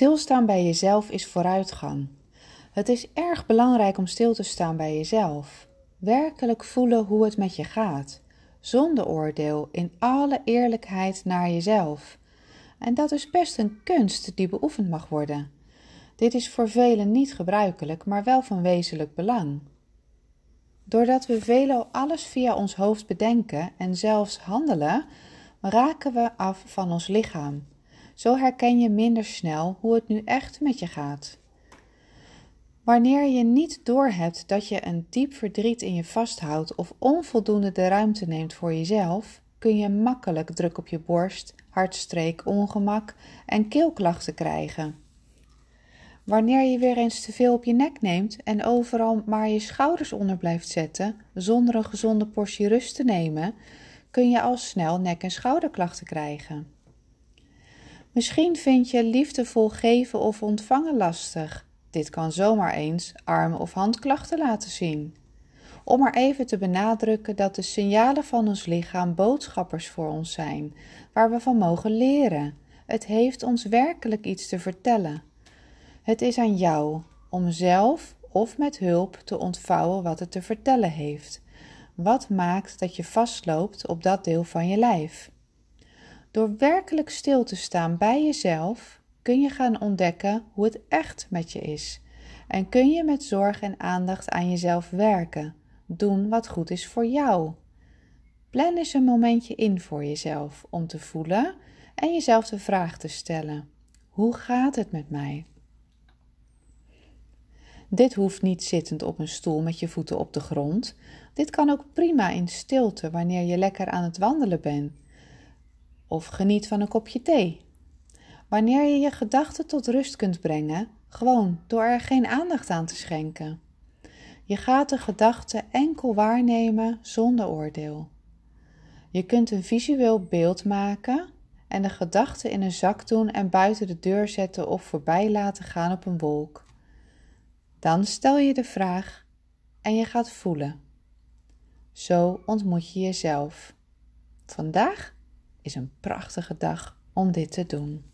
Stilstaan bij jezelf is vooruitgang. Het is erg belangrijk om stil te staan bij jezelf. Werkelijk voelen hoe het met je gaat, zonder oordeel, in alle eerlijkheid naar jezelf. En dat is best een kunst die beoefend mag worden. Dit is voor velen niet gebruikelijk, maar wel van wezenlijk belang. Doordat we veelal alles via ons hoofd bedenken en zelfs handelen, raken we af van ons lichaam. Zo herken je minder snel hoe het nu echt met je gaat. Wanneer je niet doorhebt dat je een diep verdriet in je vasthoudt of onvoldoende de ruimte neemt voor jezelf, kun je makkelijk druk op je borst, hartstreek, ongemak en keelklachten krijgen. Wanneer je weer eens te veel op je nek neemt en overal maar je schouders onder blijft zetten, zonder een gezonde portie rust te nemen, kun je al snel nek- en schouderklachten krijgen. Misschien vind je liefdevol geven of ontvangen lastig. Dit kan zomaar eens arm- of handklachten laten zien. Om maar even te benadrukken dat de signalen van ons lichaam boodschappers voor ons zijn, waar we van mogen leren. Het heeft ons werkelijk iets te vertellen. Het is aan jou om zelf of met hulp te ontvouwen wat het te vertellen heeft. Wat maakt dat je vastloopt op dat deel van je lijf? Door werkelijk stil te staan bij jezelf kun je gaan ontdekken hoe het echt met je is. En kun je met zorg en aandacht aan jezelf werken, doen wat goed is voor jou. Plan eens een momentje in voor jezelf om te voelen en jezelf de vraag te stellen: hoe gaat het met mij? Dit hoeft niet zittend op een stoel met je voeten op de grond. Dit kan ook prima in stilte wanneer je lekker aan het wandelen bent. Of geniet van een kopje thee. Wanneer je je gedachten tot rust kunt brengen, gewoon door er geen aandacht aan te schenken. Je gaat de gedachten enkel waarnemen zonder oordeel. Je kunt een visueel beeld maken en de gedachten in een zak doen en buiten de deur zetten of voorbij laten gaan op een wolk. Dan stel je de vraag en je gaat voelen. Zo ontmoet je jezelf. Vandaag is een prachtige dag om dit te doen.